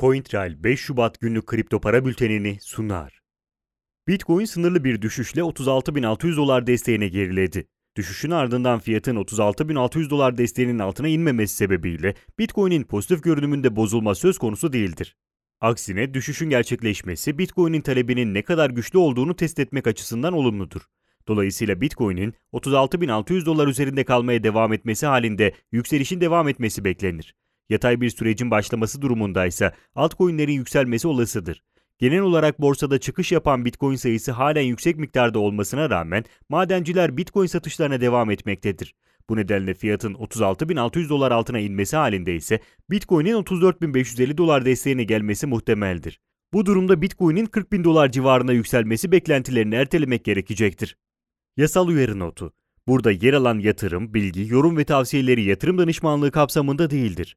CoinTrail 5 Şubat günlük kripto para bültenini sunar. Bitcoin sınırlı bir düşüşle 36.600 dolar desteğine geriledi. Düşüşün ardından fiyatın 36.600 dolar desteğinin altına inmemesi sebebiyle Bitcoin'in pozitif görünümünde bozulma söz konusu değildir. Aksine düşüşün gerçekleşmesi Bitcoin'in talebinin ne kadar güçlü olduğunu test etmek açısından olumludur. Dolayısıyla Bitcoin'in 36.600 dolar üzerinde kalmaya devam etmesi halinde yükselişin devam etmesi beklenir. Yatay bir sürecin başlaması durumundaysa altcoin'lerin yükselmesi olasıdır. Genel olarak borsada çıkış yapan Bitcoin sayısı halen yüksek miktarda olmasına rağmen madenciler Bitcoin satışlarına devam etmektedir. Bu nedenle fiyatın 36.600 dolar altına inmesi halinde ise Bitcoin'in 34.550 dolar desteğine gelmesi muhtemeldir. Bu durumda Bitcoin'in 40.000 dolar civarına yükselmesi beklentilerini ertelemek gerekecektir. Yasal uyarı notu. Burada yer alan yatırım, bilgi, yorum ve tavsiyeleri yatırım danışmanlığı kapsamında değildir.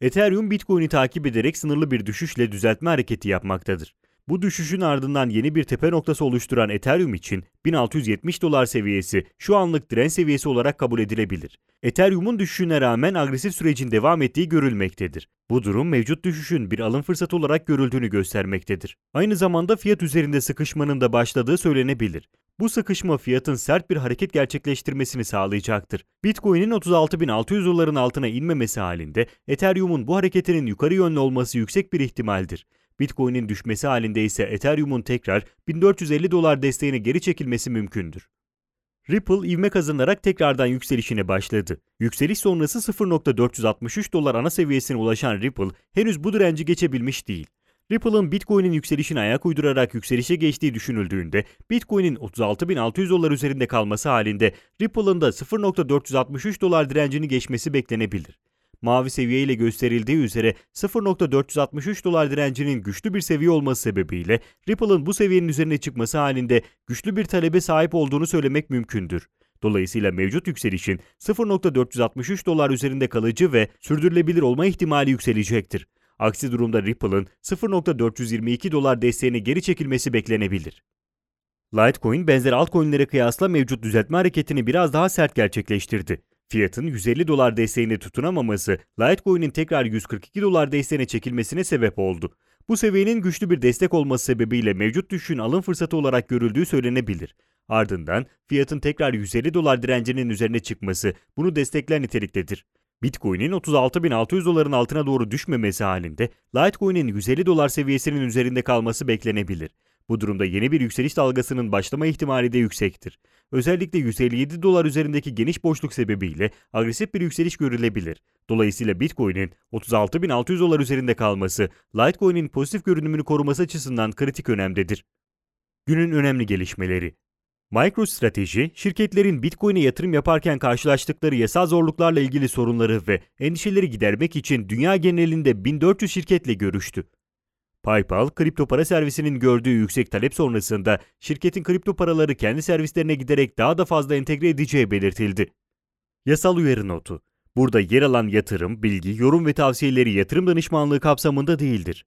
Ethereum Bitcoin'i takip ederek sınırlı bir düşüşle düzeltme hareketi yapmaktadır. Bu düşüşün ardından yeni bir tepe noktası oluşturan Ethereum için 1670 dolar seviyesi şu anlık direnç seviyesi olarak kabul edilebilir. Ethereum'un düşüşüne rağmen agresif sürecin devam ettiği görülmektedir. Bu durum mevcut düşüşün bir alım fırsatı olarak görüldüğünü göstermektedir. Aynı zamanda fiyat üzerinde sıkışmanın da başladığı söylenebilir. Bu sıkışma fiyatın sert bir hareket gerçekleştirmesini sağlayacaktır. Bitcoin'in 36.600 doların altına inmemesi halinde Ethereum'un bu hareketinin yukarı yönlü olması yüksek bir ihtimaldir. Bitcoin'in düşmesi halinde ise Ethereum'un tekrar 1450 dolar desteğine geri çekilmesi mümkündür. Ripple ivme kazanarak tekrardan yükselişine başladı. Yükseliş sonrası 0.463 dolar ana seviyesine ulaşan Ripple henüz bu direnci geçebilmiş değil. Ripple'ın Bitcoin'in yükselişine ayak uydurarak yükselişe geçtiği düşünüldüğünde Bitcoin'in 36.600 dolar üzerinde kalması halinde Ripple'ın da 0.463 dolar direncini geçmesi beklenebilir. Mavi seviye ile gösterildiği üzere 0.463 dolar direncinin güçlü bir seviye olması sebebiyle Ripple'ın bu seviyenin üzerine çıkması halinde güçlü bir talebe sahip olduğunu söylemek mümkündür. Dolayısıyla mevcut yükselişin 0.463 dolar üzerinde kalıcı ve sürdürülebilir olma ihtimali yükselecektir. Aksi durumda Ripple'ın 0.422 dolar desteğine geri çekilmesi beklenebilir. Litecoin benzer altcoin'lere kıyasla mevcut düzeltme hareketini biraz daha sert gerçekleştirdi. Fiyatın 150 dolar desteğine tutunamaması Litecoin'in tekrar 142 dolar desteğine çekilmesine sebep oldu. Bu seviyenin güçlü bir destek olması sebebiyle mevcut düşüşün alım fırsatı olarak görüldüğü söylenebilir. Ardından fiyatın tekrar 150 dolar direncinin üzerine çıkması bunu destekler niteliktedir. Bitcoin'in 36.600 doların altına doğru düşmemesi halinde Litecoin'in 150 dolar seviyesinin üzerinde kalması beklenebilir. Bu durumda yeni bir yükseliş dalgasının başlama ihtimali de yüksektir. Özellikle 157 dolar üzerindeki geniş boşluk sebebiyle agresif bir yükseliş görülebilir. Dolayısıyla Bitcoin'in 36.600 dolar üzerinde kalması, Litecoin'in pozitif görünümünü koruması açısından kritik önemdedir. Günün önemli gelişmeleri MicroStrateji, şirketlerin Bitcoin'e yatırım yaparken karşılaştıkları yasal zorluklarla ilgili sorunları ve endişeleri gidermek için dünya genelinde 1400 şirketle görüştü. PayPal, kripto para servisinin gördüğü yüksek talep sonrasında şirketin kripto paraları kendi servislerine giderek daha da fazla entegre edeceği belirtildi. Yasal uyarı notu. Burada yer alan yatırım, bilgi, yorum ve tavsiyeleri yatırım danışmanlığı kapsamında değildir.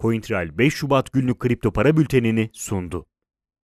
CoinTrail 5 Şubat günlük kripto para bültenini sundu.